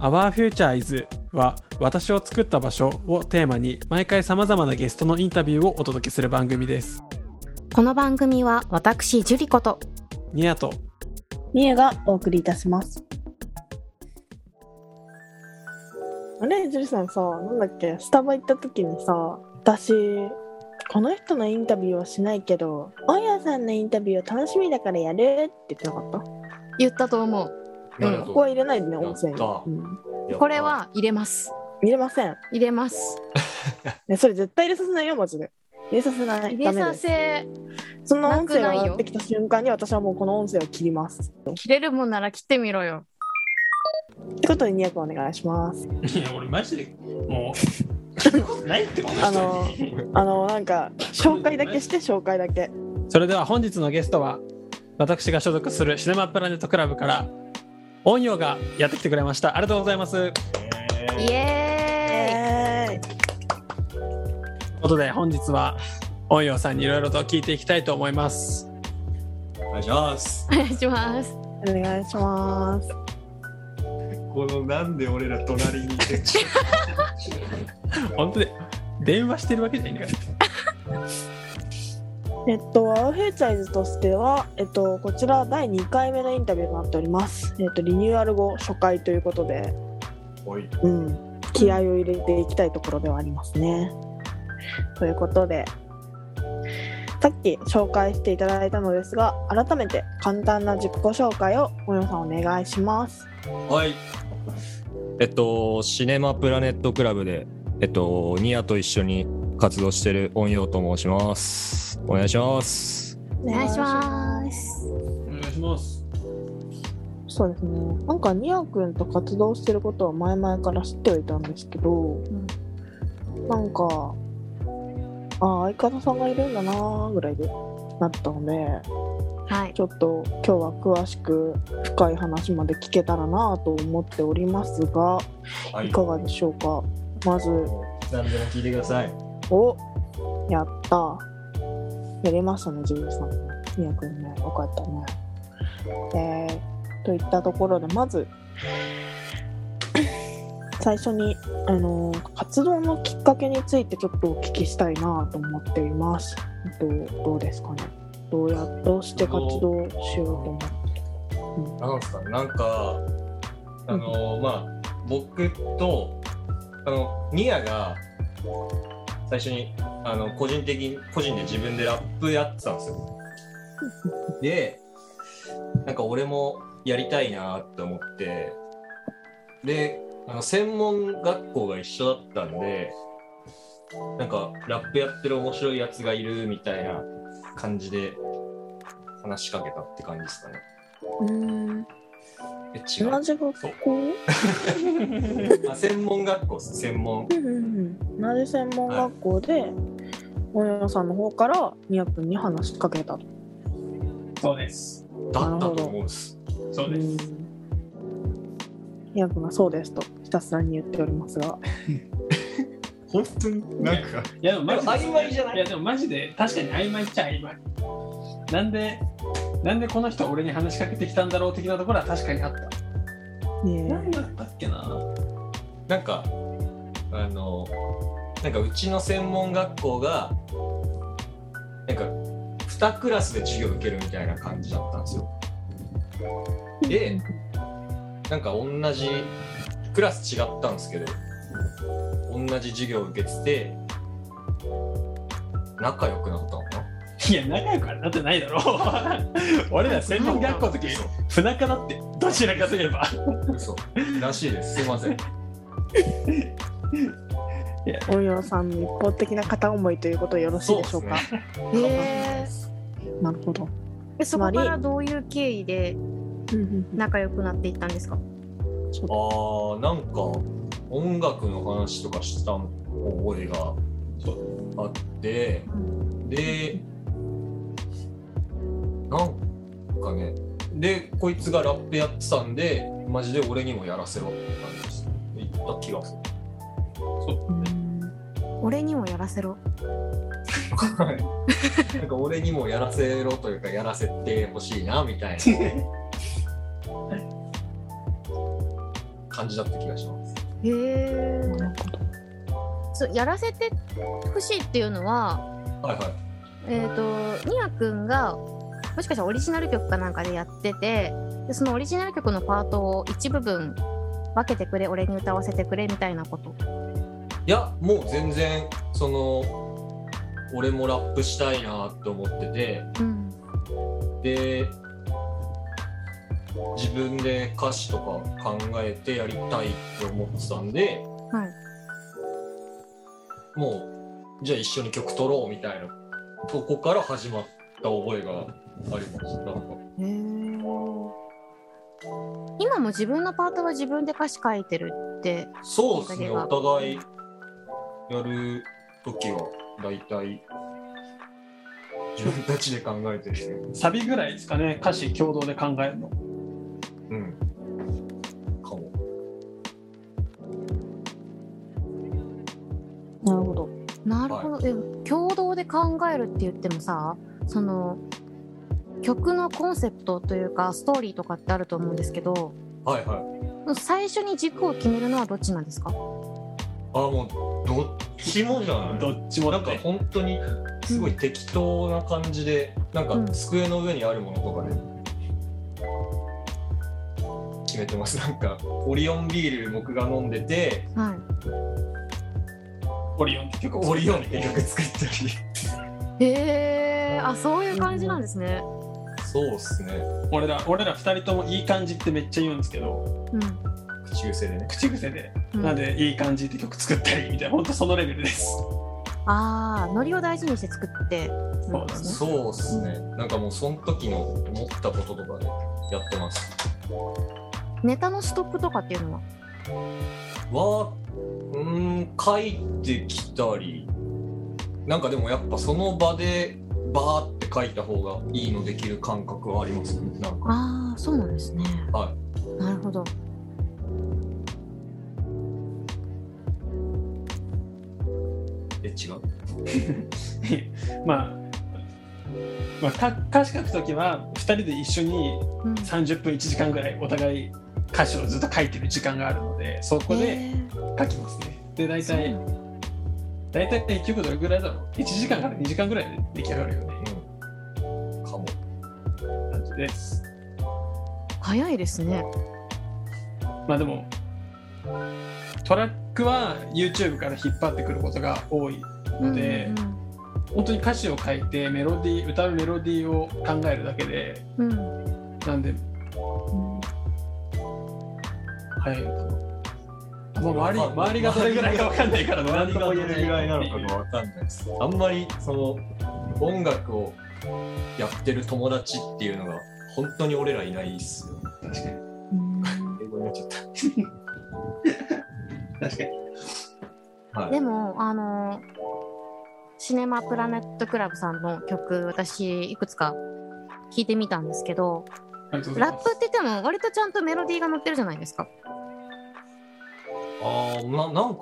Our Future is は私を作った場所をテーマに毎回様々なゲストのインタビューをお届けする番組です。この番組は私、ジュリコと、ニアとみえがお送りいたします。あれ、ジュリさんさ、なんだっけ、スタバ行った時にさ、私、この人のインタビューはしないけど、大家さんのインタビュー楽しみだからやるって言ってなかった？言ったと思う。なるほどここは入れないでね、音声に。うんこれは入れます。入れません。入れます。ね、それ絶対入れさせないよ、マジで。入れさせない。入れさ。せ、その音声が上がってきた瞬間に私はもうこの音声を切ります。切れるもんなら切ってみろよ。ってことで、ニヤ君お願いします。いや俺マジでもうないってこあの、あの、なんか、紹介だけして、紹介だけ。それでは本日のゲストは私が所属するシネマプラネットクラブから音陽がやってきてくれましたありがとうございますというイエーイえことで本日は音陽さんにいろいろと聞いていきたいと思いますお願いしますお願いします。お願いします。このなんで俺ら隣にいて本当で電話してるわけじゃないんだからえっと、アウフューチャーズとしては、えっと、こちら第2回目のインタビューとなっております。えっと、リニューアル後初回ということで、うん、気合を入れていきたいところではありますね。ということで、さっき紹介していただいたのですが、改めて簡単な自己紹介をもよさんお願いします。はいえっとシネマプラネットクラブでえっとニアと一緒に活動してる音陽と申しますお願いしますお願いします。お願いしますそうですね。なんか、ニア君と活動してることは前々から知ってはいたんですけど、なんか、ああ、相方さんがいるんだなーぐらいでなったので、はい。ちょっと今日は詳しく深い話まで聞けたらなと思っておりますが、はいかがでしょうか？まず、何でも聞いてくださいおやった。やりましたね、ジブリさんね。ニア君ね、よかったね。えー、といったところで、まず、最初に、あのー活動のきっかけについてちょっとお聞きしたいなと思っています。えっと、どうですかね？どうやどうして活動しようと思って。なんすかねなんかあのまあ僕とあのニアが最初にあの個人的に個人で自分でラップやってたんですよ でなんか俺もやりたいなって思ってであの専門学校が一緒だったんでなんかラップやってる面白いやつがいるみたいな感じで話しかけたって感じですかね。うん。え違う。同じ学校？あ専門学校です専門。うんうんうん。同じ専門学校で、大山さんの方からニア君に話しかけた？と。そうです。だったと思うんです。そうです。ニア君がそうですとひたすらに言っておりますが。本当になんか。いやでもマジで曖昧じゃない？いやでもマジで確かに曖昧っちゃ曖昧。なんでなんでこの人は俺に話しかけてきたんだろう的なところは確かにあった。ね何だったっけな？なんかあのなんかうちの専門学校がなんか2クラスで授業受けるみたいな感じだったんですよ。でなんか同じクラス違ったんですけど同じ授業受けてて仲良くなったのかな？いや仲良くはなってないだろ。俺ら専門学校の時不仲だってどちらかといえば。嘘らしいです。すいません。大山さんの一方的な片思いということでよろしいでしょうか？へえ。なるほど。えそこからどういう経緯で仲良くなっていったんですか？あーなんか音楽の話とかした覚えがあってでなんかねでこいつがラップやってたんでマジで俺にもやらせろって感じです言った気がする。うん。俺にもやらせろ。はい。なんか俺にもやらせろというかやらせてほしいなみたいな 感じだった気がします。へえやらせてほしいっていうのははいはい。えっ、とニアくんがもしかしたらオリジナル曲かなんかでやっててでそのオリジナル曲のパートを一部分分けてくれ俺に歌わせてくれみたいなこと。いやもう全然その俺もラップしたいなって思ってて。うん。で自分で歌詞とか考えてやりたいって思ってたんではい。もうじゃあ一緒に曲取ろうみたいなとこから始まった覚えがありますなんか今も自分のパートは自分で歌詞書いてるって。そうですねお互いやる時は大体自分たちで考えてる。サビぐらいですかね歌詞共同で考えるのうん。かも。なるほど。なるほど、え共同で考えるって言ってもさその曲のコンセプトというかストーリーとかってあると思うんですけどはいはい。最初に軸を決めるのはどっちなんですか？あもうどっちもじゃない。どっちもなんか本当にすごい適当な感じで、なんか机の上にあるものとかで決めてます。なんかオリオンビール僕が飲んでてはい。オリオン。って曲をオリオンって曲作ったり。へえあそういう感じなんですね。そうっすね。俺ら俺ら2人ともいい感じってめっちゃ言うんですけど。うん、口癖でね。口癖で、うん。なんでいい感じって曲作ったりみたいな。本当そのレベルです。ああノリを大事にして作って。るんですね。そうっすね。なんかもうその時の思ったこととかでやってますネタのストックとかっていうのは？はうーん書いてきたり。なんかでもやっぱその場でバーって書いた方がいいのできる感覚はあります。ねなんか。ああそうなんですね。はなるほど。え違う？ま あまあ、か歌詞書くときは2人で一緒にうん。30分1時間ぐらいお互い歌詞をずっと書いてる時間があるのでそこで書きますね。で大体大体結局どれぐらいだろう？1時間から2時間ぐらいで出来上がるよね。うん。かも。感じです。早いですね。まあでもトラックは YouTube から引っ張ってくることが多いので、本当に歌詞を書いてメロディー歌うメロディーを考えるだけでうん。うんうん。なんで早い。もう周り周りがどれぐらいか分かんないから周りがどれぐらいなのかっていうがわかんないですあんまりその音楽をやってる友達っていうのが本当に俺らいないっすよ確かに。うん英語になっちゃった確かに。はいでもあのシネマプラネットクラブさんの曲私いくつか聞いてみたんですけどラップって言っても割とちゃんとメロディーが乗ってるじゃないですか。ああななんか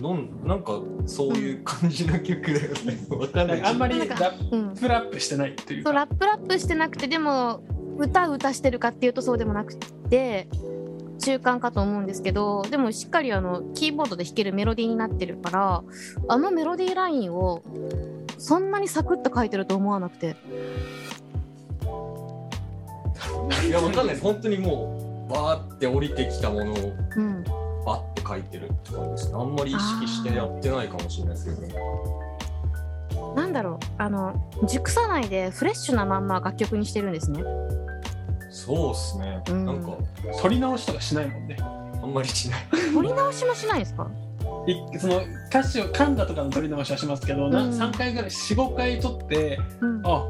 どんなんかそういう感じの曲だよね。わかんない。あんまりラなんかッうんプラップしてないというか。そうラップラップしてなくてでも歌歌してるかっていうとそうでもなくて中間かと思うんですけどでもしっかりあのキーボードで弾けるメロディーになってるからあのメロディーラインをそんなにサクッと書いてると思わなくていやわかんないです。本当にもうバーって降りてきたものをうんバッて書いてるって感じです。あんまり意識してやってないかもしれないですけどね。なんだろう。あの熟さないでフレッシュなまんま楽曲にしてるんですね。そうっすね、うん。なんか取り直しとかしないもんね。あんまりしない。取り直しもしないですか？いその歌詞を噛んだとかの取り直しはしますけど、なうん。3回ぐらい45回取ってうん。あ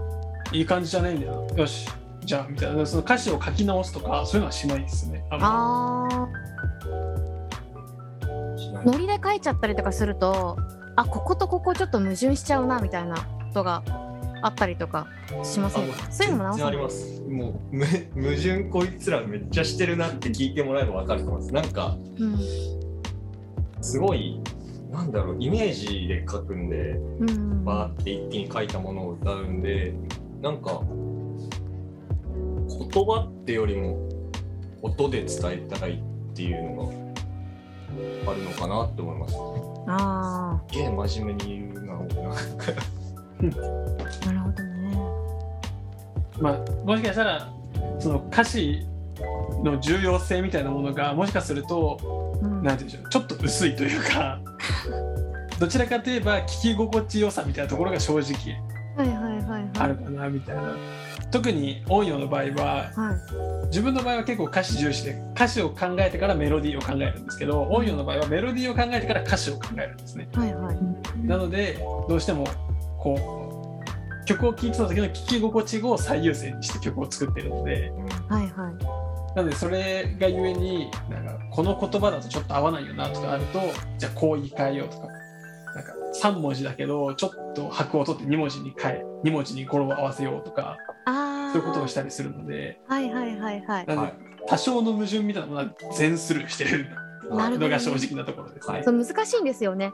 いい感じじゃないんだよ。よしじゃあみたいな。その歌詞を書き直すとかそういうのはしないですね。ああノリで書いちゃったりとかするとあこことここちょっと矛盾しちゃうなみたいなことがあったりとかしませんあもうそういうのも直全然あります。もうむ矛盾こいつらめっちゃしてるなって聞いてもらえば分かると思います。なんかうん。すごいなんだろうイメージで書くんでうん。バーって一気に書いたものを歌うんでなんか言葉ってよりも音で伝えたいっていうのがあるのかなって思います。あすげえ真面目に言うな俺なんか。あなるほどね。まあ、もしかしたらその歌詞の重要性みたいなものがもしかするとうん。なんて言うんでしょうちょっと薄いというか どちらかといえば聞き心地よさみたいなところが正直はいはいはいはい。あるかなみたいな。特に音陽の場合ははい。自分の場合は結構歌詞重視で歌詞を考えてからメロディーを考えるんですけど音陽の場合はメロディーを考えてから歌詞を考えるんですね。はいはいなのでどうしてもこう曲を聴いてた時の聴き心地を最優先にして曲を作ってるので。はいはい。なのでそれがゆえになんかこの言葉だとちょっと合わないよなとかあるとじゃあこう言い換えようとか3文字だけどちょっと拍を取って2文字に変え2文字に語呂を合わせようとかああそういうことをしたりするので。はいはいはいはい。なので多少の矛盾みたいなものは全スルーしてる。なるほどね。のが正直なところですね。そう難しいんですよね。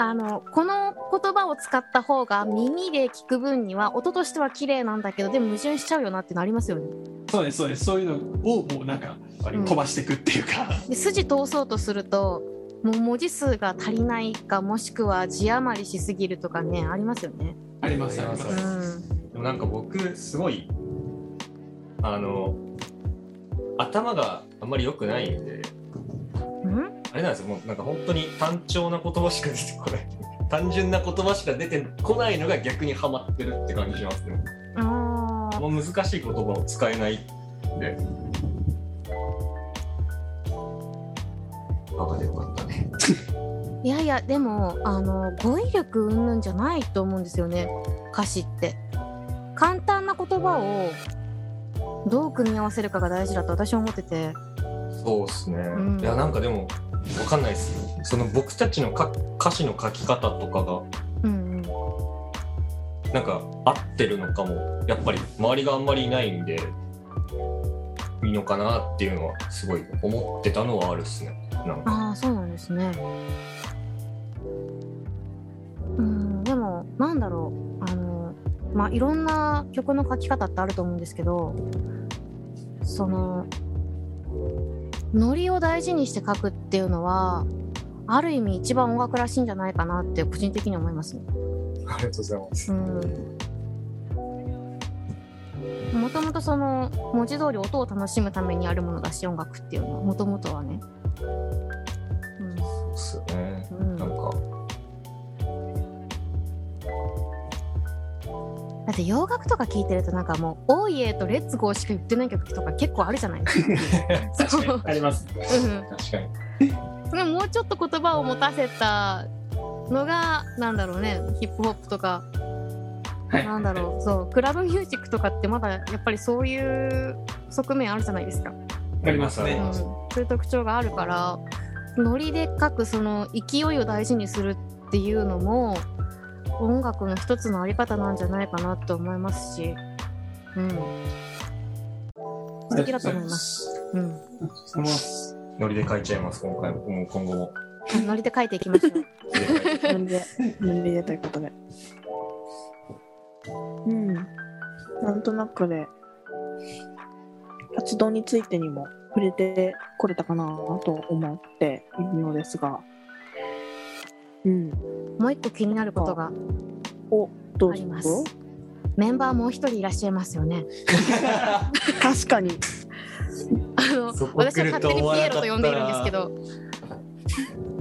あのこの言葉を使った方が耳で聞く分には音としては綺麗なんだけどでも矛盾しちゃうよなってなりますよね。そうですそうです。そういうのをもうなんかうん。飛ばしていくっていうか、で筋通そうとするともう文字数が足りないかもしくは字余りしすぎるとかねありますよね。ありますありまうす。んでもなんか僕すごいあの頭があんまり良くないんでうん？あれなんですよもうなんか本当に単調な言葉しか出てこない。単純な言葉しか出てこないのが逆にハマってるって感じしますね。もう難しい言葉を使えないんででよかったね。いやいやでもあの語彙力云々じゃないと思うんですよね。歌詞って。簡単な言葉をどう組み合わせるかが大事だと私は思ってて。そうっすね、ん。いやなんかでもわかんないですその僕たちのか歌詞の書き方とかが。うんうん。なんか合ってるのかも。やっぱり周りがあんまりいないんでいいのかなっていうのはすごい思ってたのはあるっすねなんか。ああそうなんですね。うんでもなんだろう。あのまあいろんな曲の書き方ってあると思うんですけどそのノリを大事にして書くっていうのはある意味一番音楽らしいんじゃないかなって個人的には思いますね。ありがとうございます。うん。もともとその文字通り音を楽しむためにあるものだし音楽っていうのはもともとはね。そうっすよね。うんなんか。だって洋楽とか聴いてるとなんかもう「オーイエー」と「レッツゴー」しか言ってない曲とか結構あるじゃないですか。あります。うん。確かに。それもうちょっと言葉を持たせたのがなんだろうねヒップホップとか。はい。なんだろう。そう。クラブミュージックとかってまだやっぱりそういう側面あるじゃないですか。ありますねうん、そういう特徴があるからノリで書くその勢いを大事にするっていうのも音楽の一つのあり方なんじゃないかなと思いますし、うん、素敵だと思います。うん。ノリで書いちゃいます今回ももう今後もノリで書いていきましょう。ノリで、ノリでということで。うん。なんとなくで、活動についてにも触れてこれたかなと思っているのですが、うん。もう一個気になることがお、どうぞあります。メンバーもう一人いらっしゃいますよね。確かに。あの私は勝手にピエロと呼んでいるんですけど、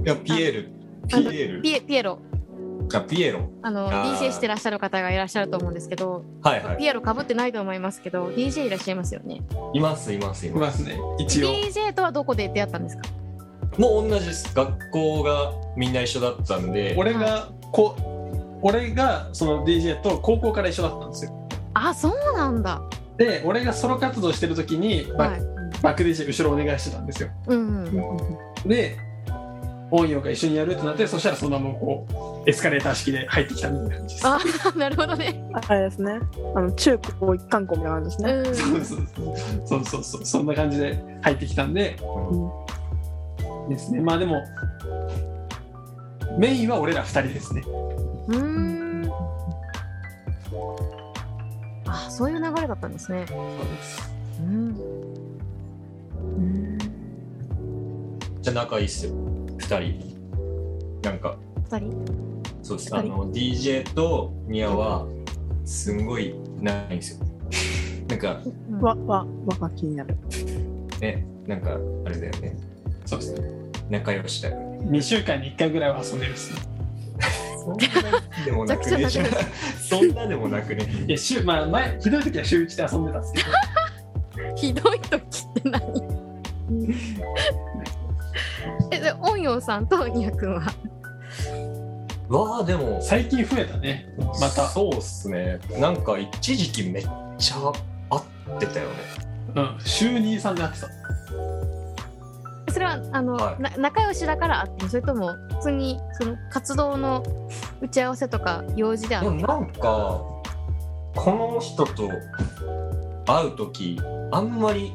いやピエールあのピエールピエピエロあピエロあのあー DJ してらっしゃる方がいらっしゃると思うんですけど、はいはいピエロかぶってないと思いますけど、DJ いらっしゃいますよね。いますいますいまいますすね。一応。DJ とはどこで出会ったんですか？もう同じです学校がみんな一緒だったんで俺がこ俺がその DJ と高校から一緒だったんですよ。あ、そうなんだ。で、俺がソロ活動してる時にバ,、はい。バック DJ 後ろお願いしてたんですよ。うんうん。で、音陽が一緒にやるってなって、そしたらそのままこうエスカレーター式で入ってきたみたいな感じです。あ、なるほどね。あれですね。あの、中高一貫校みたいな感じですね。うん。そうそうそうそうそうそんな感じで入ってきたんで、ですねまあでもメインは俺ら2人ですねうーんあそういう流れだったんですねそうですうんうんじゃあ仲いいっすよ2人。なんか。二人？そうです。あの DJ とミヤはすんごいないんですよ。なんか。うん。わわわが気になる。ねなんかあれだよね。そうです。ね仲良しだよね。2週間に1回ぐらいは遊んでるですね。そんなでもなくね。そんなでもなくね。いや週まあ前ひどい時は週1で遊んでたんですけど。ひどい時でオンヨンさんとニヤ君は？わあでも。最近増えたね。また。そうっすね。なんか一時期めっちゃ合ってたよね。うん。週23でやってた。それはあの、はい。な仲良しだからあってもそれとも普通にその活動の打ち合わせとか用事であってでもなんかこの人と会う時あんまり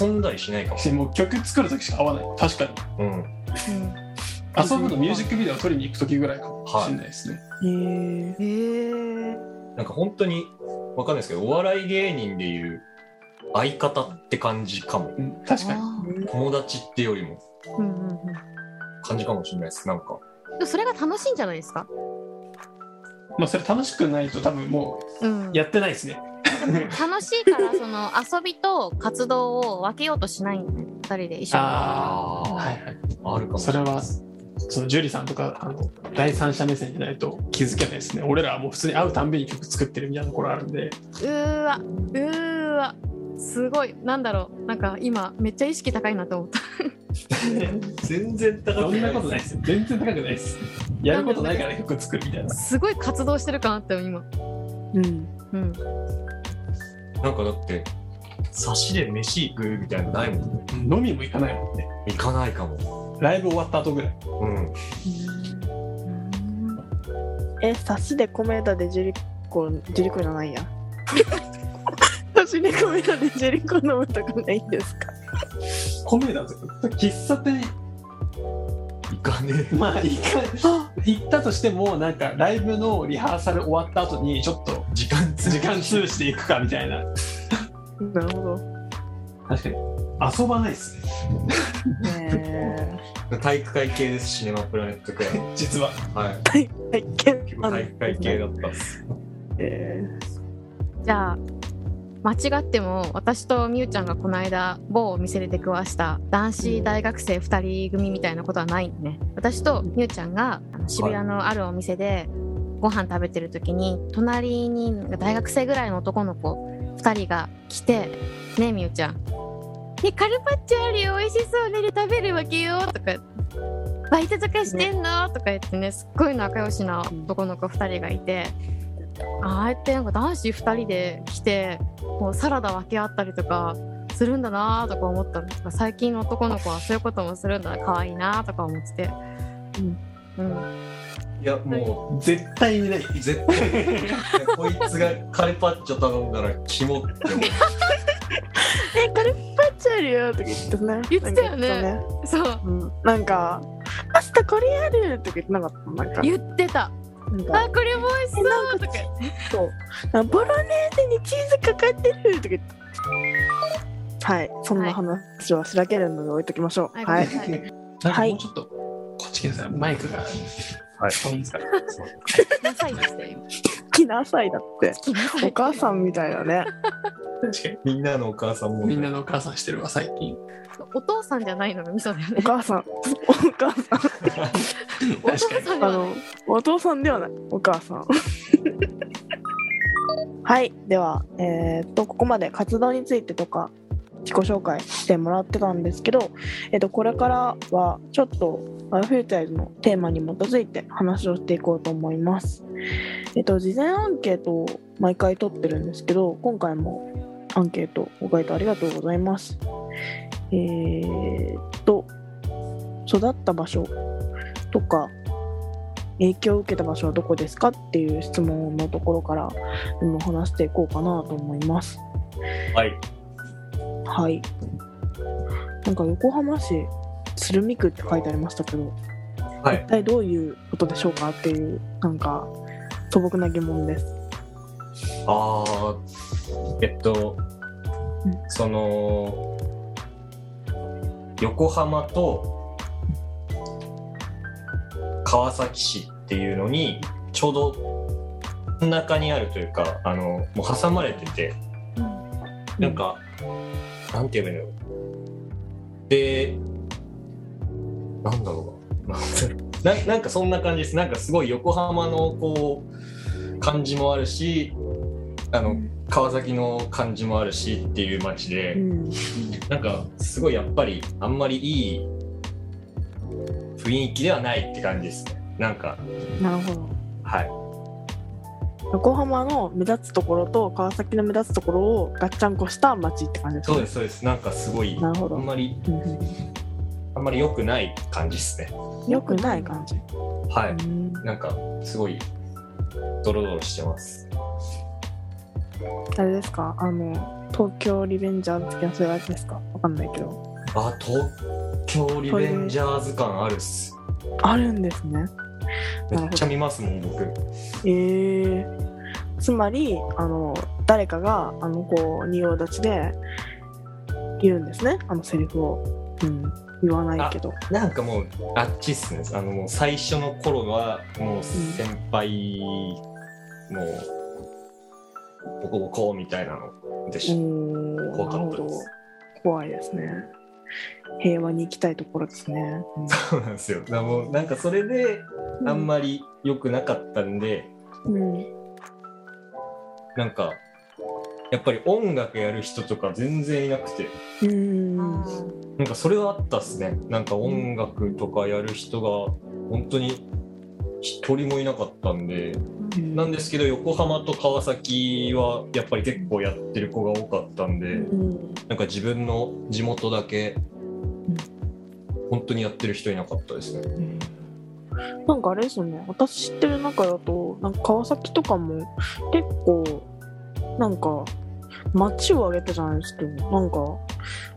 遊んだりしないかも。しもう曲作る時しか合わない。確かに。うん。うん遊ぶのミュージックビデオ撮りに行く時ぐらいかも。しれないですね、へえへえなんか本当にわかんないですけどお笑い芸人でいう相方って感じかも。うん、確かに。に友達ってよりも。うんうんうん。感じかもしれないですなんか。それが楽しいんじゃないですか？まあそれ楽しくないと多分もうん。うやってないですね楽しいからその遊びと活動を分けようとしないんだね二人で一緒に。ああはいはい。あるかもしそれはそのジュリさんとかあの第三者目線じゃないと気づけないですね。俺らはもう普通に会うたんびに曲作ってるみたいなところあるんで。うーわうーわすごい。なんだろうなんか今めっちゃ意識高いなと思った。全然高そんくなないことないですよ。全然高くないです。やることないから曲作るみたいな。すごい活動してる感あったよ今。うん。うんなんかだって差しで飯行くみたいなのないもんね。飲みも行かないもんね。行かないかも。ライブ終わった後ぐらい。うん。え差しで米田でジェリコジェリコじゃないや。差しで米田でジェリコ飲むとかないんですか？米だと喫茶店行かねえ。まあ行か行ったとしてもなんかライブのリハーサル終わった後にちょっと時間 時間通していくかみたいな。なるほど。確かに。遊ばないっすね。え。体育会系ですシネマプラネットクラブ。実は。はい。ー、はい結構体育会系だったっす。えじゃあ間違っても私とみゆちゃんがこの間某お店で出くわした男子大学生2人組みたいなことはないんでね。私とみゆちゃんがあの渋谷のあるお店でご飯食べてる時に隣に大学生ぐらいの男の子2人が来て「ねえみゆちゃんねカルパッチョあるよ。美味しそう。ねで食べるわけよ」とか「バイトとかしてんの?」とか言ってねすっごい仲良しな男の子2人がいて。ああやってなんか男子2人で来てこうサラダ分け合ったりとかするんだなとか思ったんですが最近の男の子はそういうこともするんだ可愛いなとか思ってて、うん、いやも絶対にない。う絶対。こいつがカルパッチョ頼んだらキモって思う。えカルパッチョあるよとか言ってね言ってたよね。そう。うん、なんか「パスタこれやる!」とか言ってなかった？なんか。言ってた。なんか。あこれも美味しそうとか。そう。ボロネーゼにチーズかかってるとか言って。はい。そんな話はしらけるので置いときましょう。はい。はい、ごめんなさい。もうちょっと、こっち来てください。マイクが。はい遠いんですから。なさいでしたよ今来なさいだってお母さんみたいだね確かに。みんなのお母さんもみんなのお母さんしてるわ、最近。お父さんじゃないのがミソだよねお母さんお母さんお父。さんであのはないお父さんではないお母さんはいではえーっとここまで活動についてとか自己紹介してもらってたんですけど、えっと、これからはちょっとフューチャーズのテーマに基づいて話をしていこうと思います。えっと、事前アンケートを毎回取ってるんですけど今回もアンケートご回答ありがとうございます。えーっと育った場所とか影響を受けた場所はどこですか？っていう質問のところからうん話していこうかなと思います。はいはい。なんか横浜市鶴見区って書いてありましたけど、はい。一体どういうことでしょうかっていうなんか素朴な疑問です。ああえっと、うん。その横浜と川崎市っていうのにちょうど真ん中にあるというかあのもう挟まれててなんか、なんて言えばいいのでなんだろうな。ななんかそんな感じです。なんかすごい横浜のこう感じもあるしあの川崎の感じもあるしっていう街で、うん。なんかすごいやっぱりあんまりいい雰囲気ではないって感じですね。なんか。なるほど。はい。横浜の目立つところと川崎の目立つところをガッチャンコした街って感じですかそうですそうです。なんかすごいなるほど。あんまりうんうんまり良くない感じですね。よくない感じ。はい。うん。なんかすごいドロドロしてます。あれですか？あの東京リベンジャーズ的なそういうあれですか？わかんないけど。あ東京リベンジャーズ感あるっす。あるんですね。めっちゃ見ますもん僕。えー、つまりあの誰かがあのこう仁王立ちで言うんですね。あのセリフを、うん、言わないけど。なんかもうあっちっすね。あのもう最初の頃はもう先輩、もうボコボコみたいなのでおした、ー怖かなるほど。ったです怖いですね。平和に行きたいところですね、そうなんですよ。だもうなんかそれでうん、あんまり良くなかったんで、うん。なんかやっぱり音楽やる人とか全然いなくて。うんなんかそれはあったっすね。なんか音楽とかやる人が本当に一人もいなかったんでなんですけど横浜と川崎はやっぱり結構やってる子が多かったんでうん。なんか自分の地元だけ本当にやってる人いなかったですね。なんかあれですよね。私知ってる中だとなんか川崎とかも結構なんか街を挙げてじゃないですけどなんか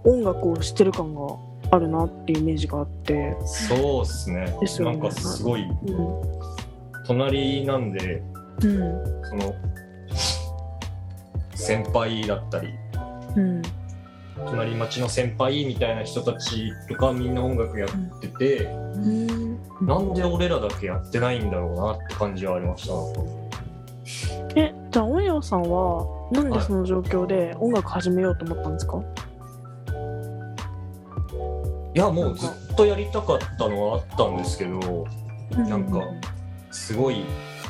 音楽をしてる感があるなっていうイメージがあって、そうっすね。ですよね。なんかすごい。うん隣なんでうん。その先輩だったり。うん。隣町の先輩みたいな人たちとかみんな音楽やってて、うん。なんで俺らだけやってないんだろうなって感じはありましたえじゃあオンヨさんはなんでその状況で音楽始めようと思ったんですか、いやもうずっとやりたかったのはあったんですけどなんかすごい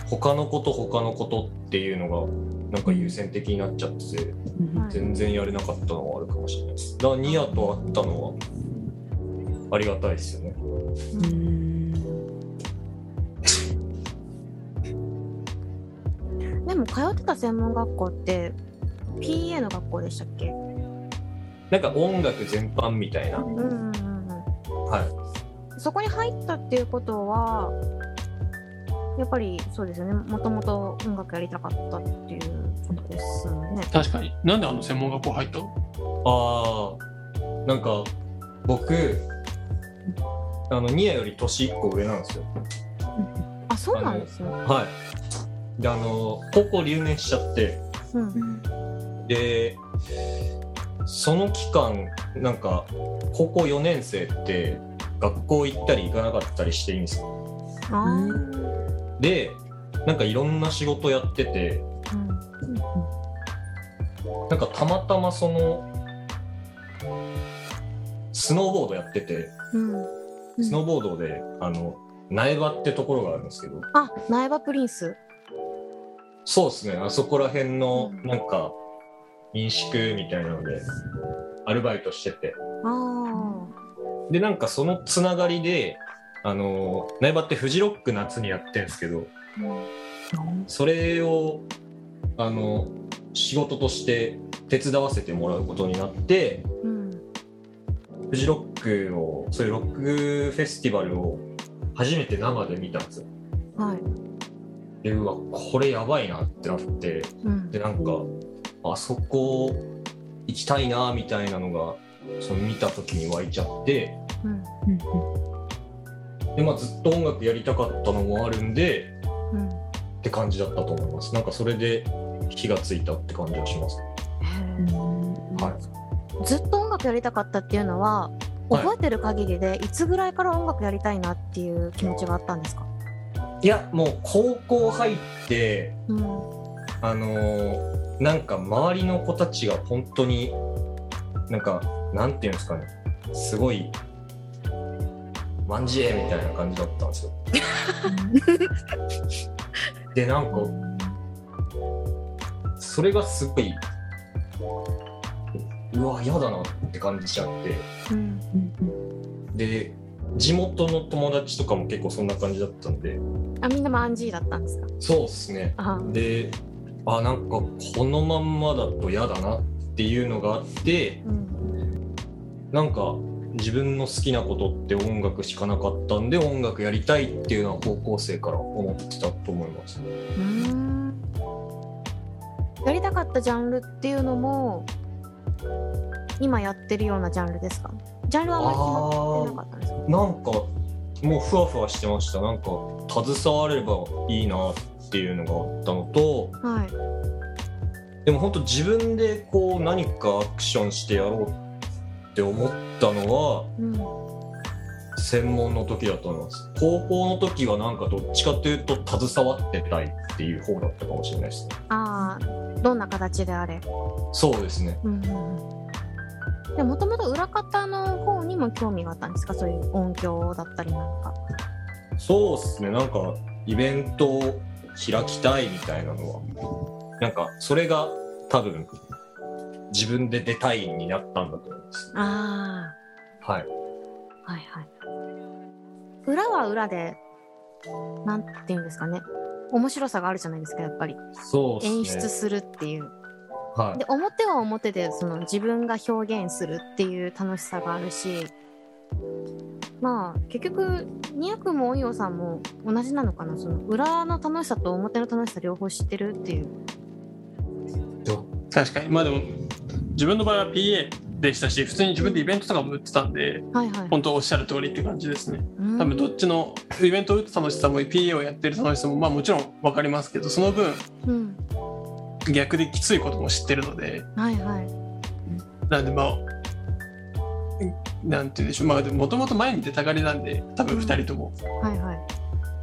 他のこと他のことっていうのがなんか優先的になっちゃっててうん。全然やれなかったのはあるかもしれないです。だからニアと会ったのはありがたいですよね。うんでも通ってた専門学校って PA の学校でしたっけ？なんか音楽全般みたいな。うんうんうんうん。はい。そこに入ったっていうことはやっぱりそうですよね。もともと音楽やりたかったっていうことですよね。確かに。なんであの専門学校入った？のああなんか僕あのニアより年1個上なんですよ。あそうなんですね。はいであの高校留年しちゃって。うん。でその期間なんか高校4年生って学校行ったり行かなかったりしていいんですよあー。でなんかいろんな仕事やってて。うん。なんかたまたまそのスノーボードやってて。うん。スノーボードであの苗場ってところがあるんですけど。あ苗場プリンス。そうですね。あそこら辺のうん。なんか民宿みたいなのでアルバイトしてて。あでなんかそのつながりであの苗場ってフジロック夏にやってんですけどそれをあの仕事として手伝わせてもらうことになってうん。フジロックをそういうロックフェスティバルを初めて生で見たんですよ。はい。でうわこれやばいなってなってうん。でなんかあそこ行きたいなみたいなのがその見た時に湧いちゃってうん。でまあ、ずっと音楽やりたかったのもあるんでうんって感じだったと思います。なんかそれで火がついたって感じはします。はい。ずっと音楽やりたかったっていうのははい。覚えてる限りでいつぐらいから音楽やりたいなっていう気持ちがあったんですか、いやもう高校入ってうんあのーなんか周りの子たちが本当になんかなんていうんですかね。すごいまんじえみたいな感じだったんですよ。でなんかそれがすごいうわ嫌だなって感じちゃって。うん。で地元の友達とかも結構そんな感じだったんで。あみんなもアンジーだったんですか？そうっすね。あであなんかこのまんまだと嫌だなっていうのがあってうん。なんか自分の好きなことって音楽しかなかったんで音楽やりたいっていうのは高校生から思ってたと思います。やりたかったジャンルっていうのも今やってるようなジャンルですか？ジャンルはあんまり決まってなかったんですかなんかもうふわふわしてました。なんか携わればいいなっていうのがあったのとはい。でも本当自分でこう何かアクションしてやろうって思ったのはうん。専門の時だと思います。高校の時はなんかどっちかというと携わってたいっていう方だったかもしれないですね。ああどんな形であれ？そうですね。うんうんうんでもともと裏方の方にも興味があったんですか？そういう音響だったりなんか。そうですね。なんかイベントを開きたいみたいなのは。なんかそれが多分自分で出たいになったんだと思います。あはい。あはいはい。裏は裏でなんていうんですかね。面白さがあるじゃないですかやっぱり。そうね。演出するっていうはい。で表は表でその自分が表現するっていう楽しさがあるしまあ結局ニヤ君もオイオさんも同じなのかな？その裏の楽しさと表の楽しさ両方知ってるっていう。確かに。まあでも自分の場合は PA でしたし普通に自分でイベントとかも売ってたんではいはい。本当おっしゃる通りって感じですね。うん。多分どっちのイベントを打つ楽しさも PA をやってる楽しさもまあもちろん分かりますけどその分うん逆できついことも知ってるので。はいはい。なんでまあなんて言うんでしょう。まあもともと前に出たがりなんで多分2人とも。はいはい。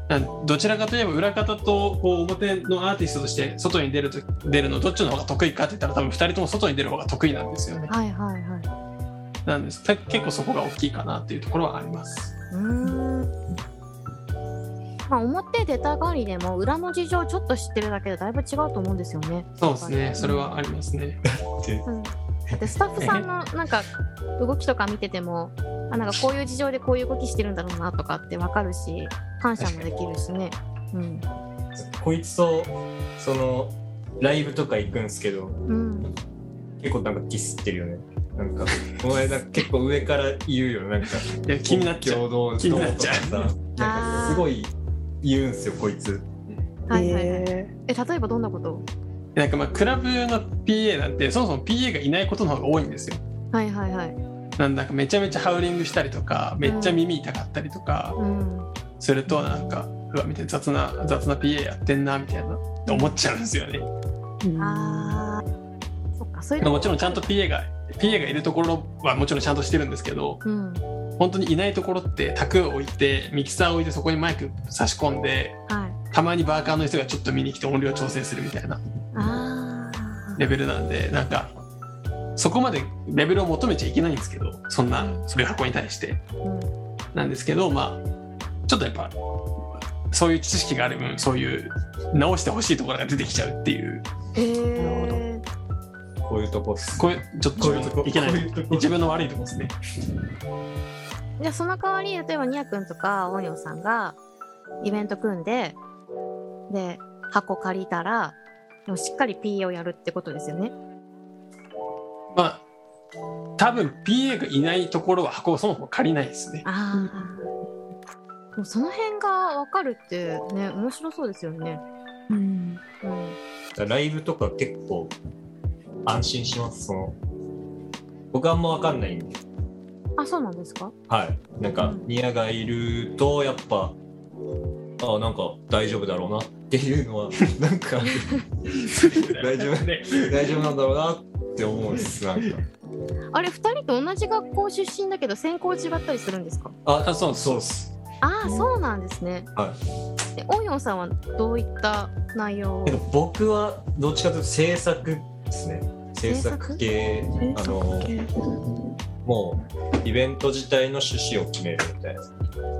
なんどちらかといえば裏方とこう表のアーティストとして外に出ると出るのどっちの方が得意かって言ったら多分2人とも外に出る方が得意なんですよね。はいはいはい。なんです。て結構そこが大きいかなっていうところはあります。うーんまあ表出たがりでも裏の事情ちょっと知ってるだけでだいぶ違うと思うんですよね。そうですね。それはありますね。うん。だってスタッフさんのなんか動きとか見ててもあなんかこういう事情でこういう動きしてるんだろうなとかってわかるし感謝もできるしね。うん。こいつとそのライブとか行くんですけどうん、結構なんかディスってるよね。なんかお前なんか結構上から言うよなんかいや気になっちゃう。共同気になっちゃう。とかさなんかすごい言うんすよこいつ。はいはいはい。ええ例えばどんなこと？なんかまあクラブの PA なんてそもそも PA がいないことの方が多いんですよ。はいはいはい。なんだかめちゃめちゃハウリングしたりとかめっちゃ耳痛かったりとかうん。するとなんかうわ見て雑な雑な PA やってんなみたいなって思っちゃうんですよね。ーうん。あー。そっかそういうも。ちろんちゃんと PA が PA がいるところはもちろんちゃんとしてるんですけどうん本当にいないところって卓置いてミキサー置いてそこにマイク差し込んではい。たまにバーカーの人がちょっと見に来て音量調整するみたいなあレベルなんでなんかそこまでレベルを求めちゃいけないんですけどそんなそういう箱に対して。あ。うん。なんですけどまあちょっとやっぱそういう知識がある分そういう直してほしいところが出てきちゃうっていう。えー、こういうとこっすこういうちょっとこういけない。自分の悪いところですねじゃあその代わり例えばニヤ君とかオニオさんがイベント組んでで箱借りたらでもしっかり PA をやるってことですよね。まあ多分 PA がいないところは箱をそもそも借りないですねああ。でもその辺が分かるってね面白そうですよね。うんうん。ライブとか結構安心しますその僕あんま分かんないんであそうなんですか？はい。なんかうん。ニアがいるとやっぱあなんか大丈夫だろうなっていうのは なんか大丈夫で大丈夫なんだろうなって思うんですなんか。あれ2人と同じ学校出身だけど専攻違ったりするんですか？ああそうそうです。ああそうなんですね。はでオンヨンさんはどういった内容？僕はどっちかというと制作ですね。制作系あのもうイベント自体の趣旨を決めるみたいな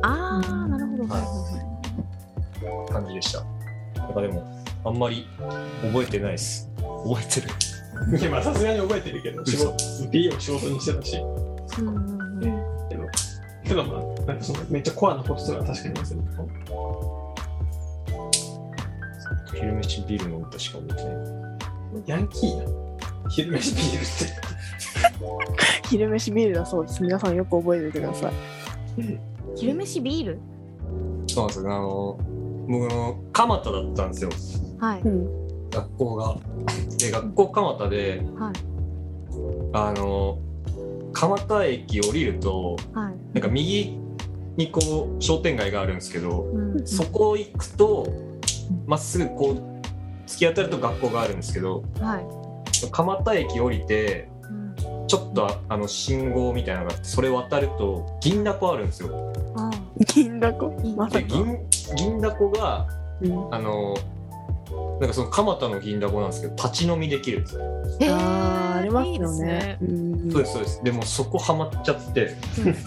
ああなるほど、はい。はい感じでした。なんかでもあんまり覚えてないです。覚えてる。いやまあさすがに覚えてるけど仕事 PA を仕事にしてたし。うんうんうん。けどけどまあなんかそのめっちゃコアなこととか確かにでする昼飯ビールの歌しか覚えてない。ヤンキーな。昼飯ビールって 昼飯ビールだそうです。皆さんよく覚えておいてください。昼飯ビール？そうなんですよあの僕の蒲田だったんですよ。はい。うん。学校が。で学校蒲田ではい。あの蒲田駅降りるとはい。なんか右にこう商店街があるんですけどうん。そこ行くとまっすぐこう突き当たると学校があるんですけどはい。蒲田駅降りてうんちょっとああの信号みたいなのがあってそれ渡ると銀だこあるんですよ。あ銀だこ？で銀銀だこがうん。あのなんかその蒲田の銀だこなんですけど立ち飲みできるんですよ。あーありますよね。うん。そうですそうです。でもそこハマっちゃって。うん。なんか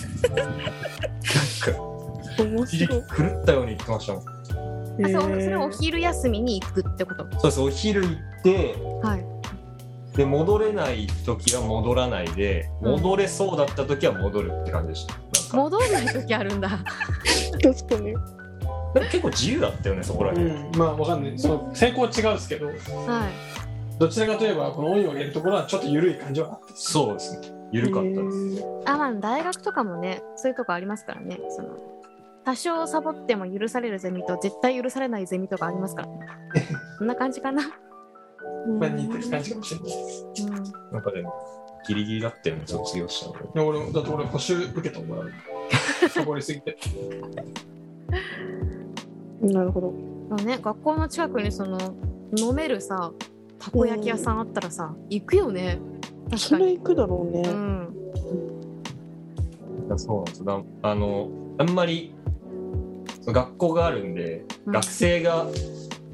面一時白い。狂ったように言ってましたもん。あそうそれお昼休みに行くってこと？そうですお昼行ってはいで戻れない時は戻らないでうん。戻れそうだった時は戻るって感じでした、戻らない時あるんだ。確かに。でも結構自由だったよねそこらう辺、ん。まあわかんない。その成功は違うんですけど。はい。どちらかといえばこの音を上げるところはちょっと緩い感じはあった。そうですね。緩かったです、あまあ大学とかもねそういうとこありますからね。その多少サボっても許されるゼミと絶対許されないゼミとかありますからね。こんな感じかなまあ似てる感じかもしれないう。んなんかでもギリギリだったよね卒業したのいや俺だって俺補習受けたもらうサボりすぎてなるほど。ね学校の近くにその飲めるさたこ焼き屋さん。あったらさ、行くよね確かにそれ行くだろうね。うん。いやそうなん。ですよなあのあん。まり学校があるん。で、うん。学生が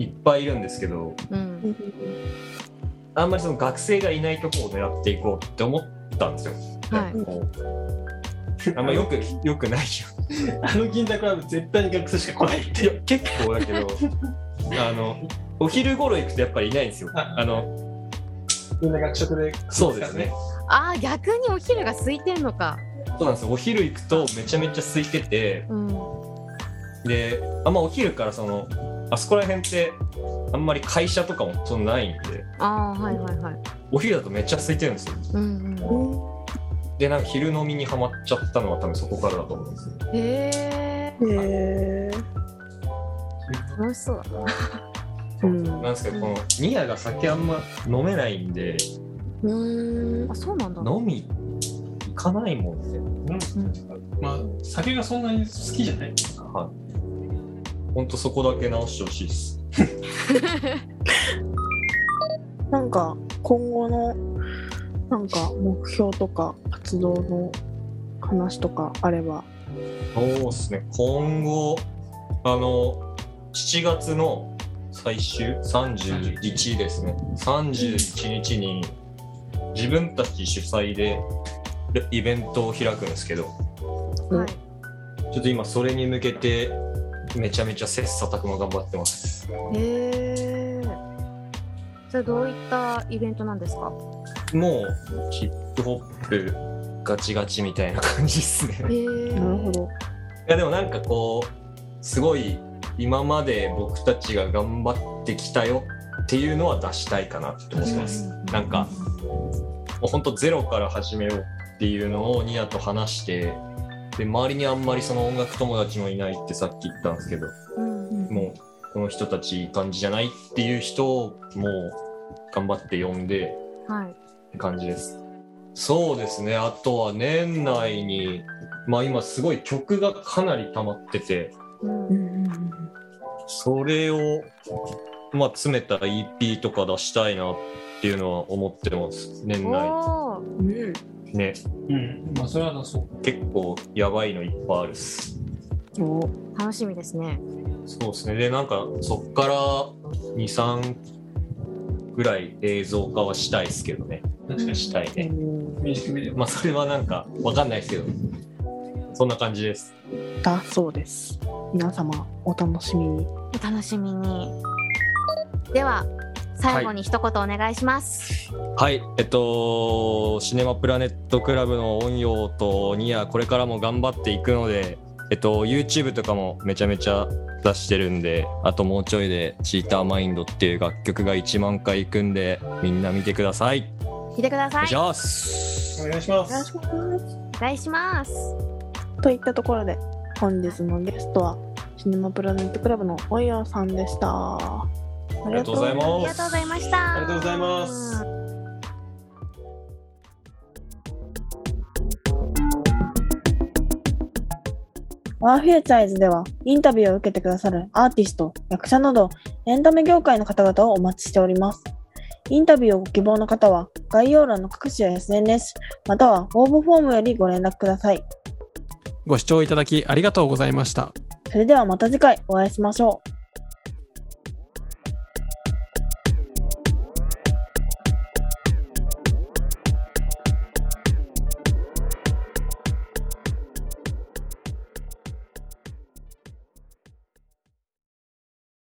いっぱいいるんですけどうんあんまりその学生がいないとこを狙っていこうって思ったんですよ。はいあんまよくよくないよ。あの銀だこは絶対に学生しか来ないって結構だけど あのお昼頃行くとやっぱりいないんですよ。ああのみんな学食でそうですね。あー逆にお昼が空いてんのかそうなんですよ。お昼行くとめちゃめちゃ空いててうんであんまお昼からそのあそこら辺ってあんまり会社とかもそんなないんで。ああはいはいはい。お昼だとめっちゃ空いてるんですよ。うんうんうん。でなんか昼飲みにはまっちゃったのは多分そこからだと思うんですよ。へえへえ。楽しそうだな。うん。なんですけどこのニアが酒あんま飲めないんで。うん。あそうなんだ。飲み行かないもんね。まあ酒がそんなに好きじゃないはい。ほんとそこだけ直してほしいです。なんか今後のなんか目標とか活動の話とかあれば。そうですね。今後、あの、7月の最終31ですね。31日に自分たち主催でイベントを開くんですけど、はいちょっと今それに向けてめちゃめちゃ切磋琢磨頑張ってます。へえそれどういったイベントなんですか？もうヒップホップガチガチみたいな感じですね。へえなるほど。いやでもなんかこうすごい今まで僕たちが頑張ってきたよっていうのは出したいかなって思ってます。なんかもうほんとゼロから始めようっていうのをニアと話してで周りにあんまりその音楽友達もいないってさっき言ったんですけどうんもうこの人たちいい感じじゃないっていう人をもう頑張って呼んではいって感じです。そうですね。あとは年内に、まあ今すごい曲がかなり溜まってて、うんうんうんそれを、まあ詰めた EP とか出したいなっていうのは思ってます。年内。ね。うん。まあ、それはなそう。結構やばいのいっぱいあるっす。お楽しみですね。そうですね。で、なんかそっから2、3ぐらい映像化はしたいですけどね。確かに。したいね。まあそれはなんかわかんないですけど、そんな感じです。だそうです皆様お楽しみにお楽しみに。では、最後に一言お願いします。はい、えっと、シネマプラネットクラブの音陽とニア、これからも頑張っていくので、えっと、YouTube とかもめちゃめちゃ出してるんで、あともうちょいで、チーターマインドっていう楽曲が1万回いくんで、みんな見てください。聞いてください。お願いします。お願いします。お願いします。といったところで本日のゲストはシネマプラネットクラブのおよさんでしたありがとうございますありがとうございました。ありがとうございます。ワーフューチャーズではインタビューを受けてくださるアーティスト、役者などエンタメ業界の方々をお待ちしております。インタビューをご希望の方は概要欄の各種 SNS または応募フォームよりご連絡ください。ご視聴いただきありがとうございました。それではまた次回お会いしましょう。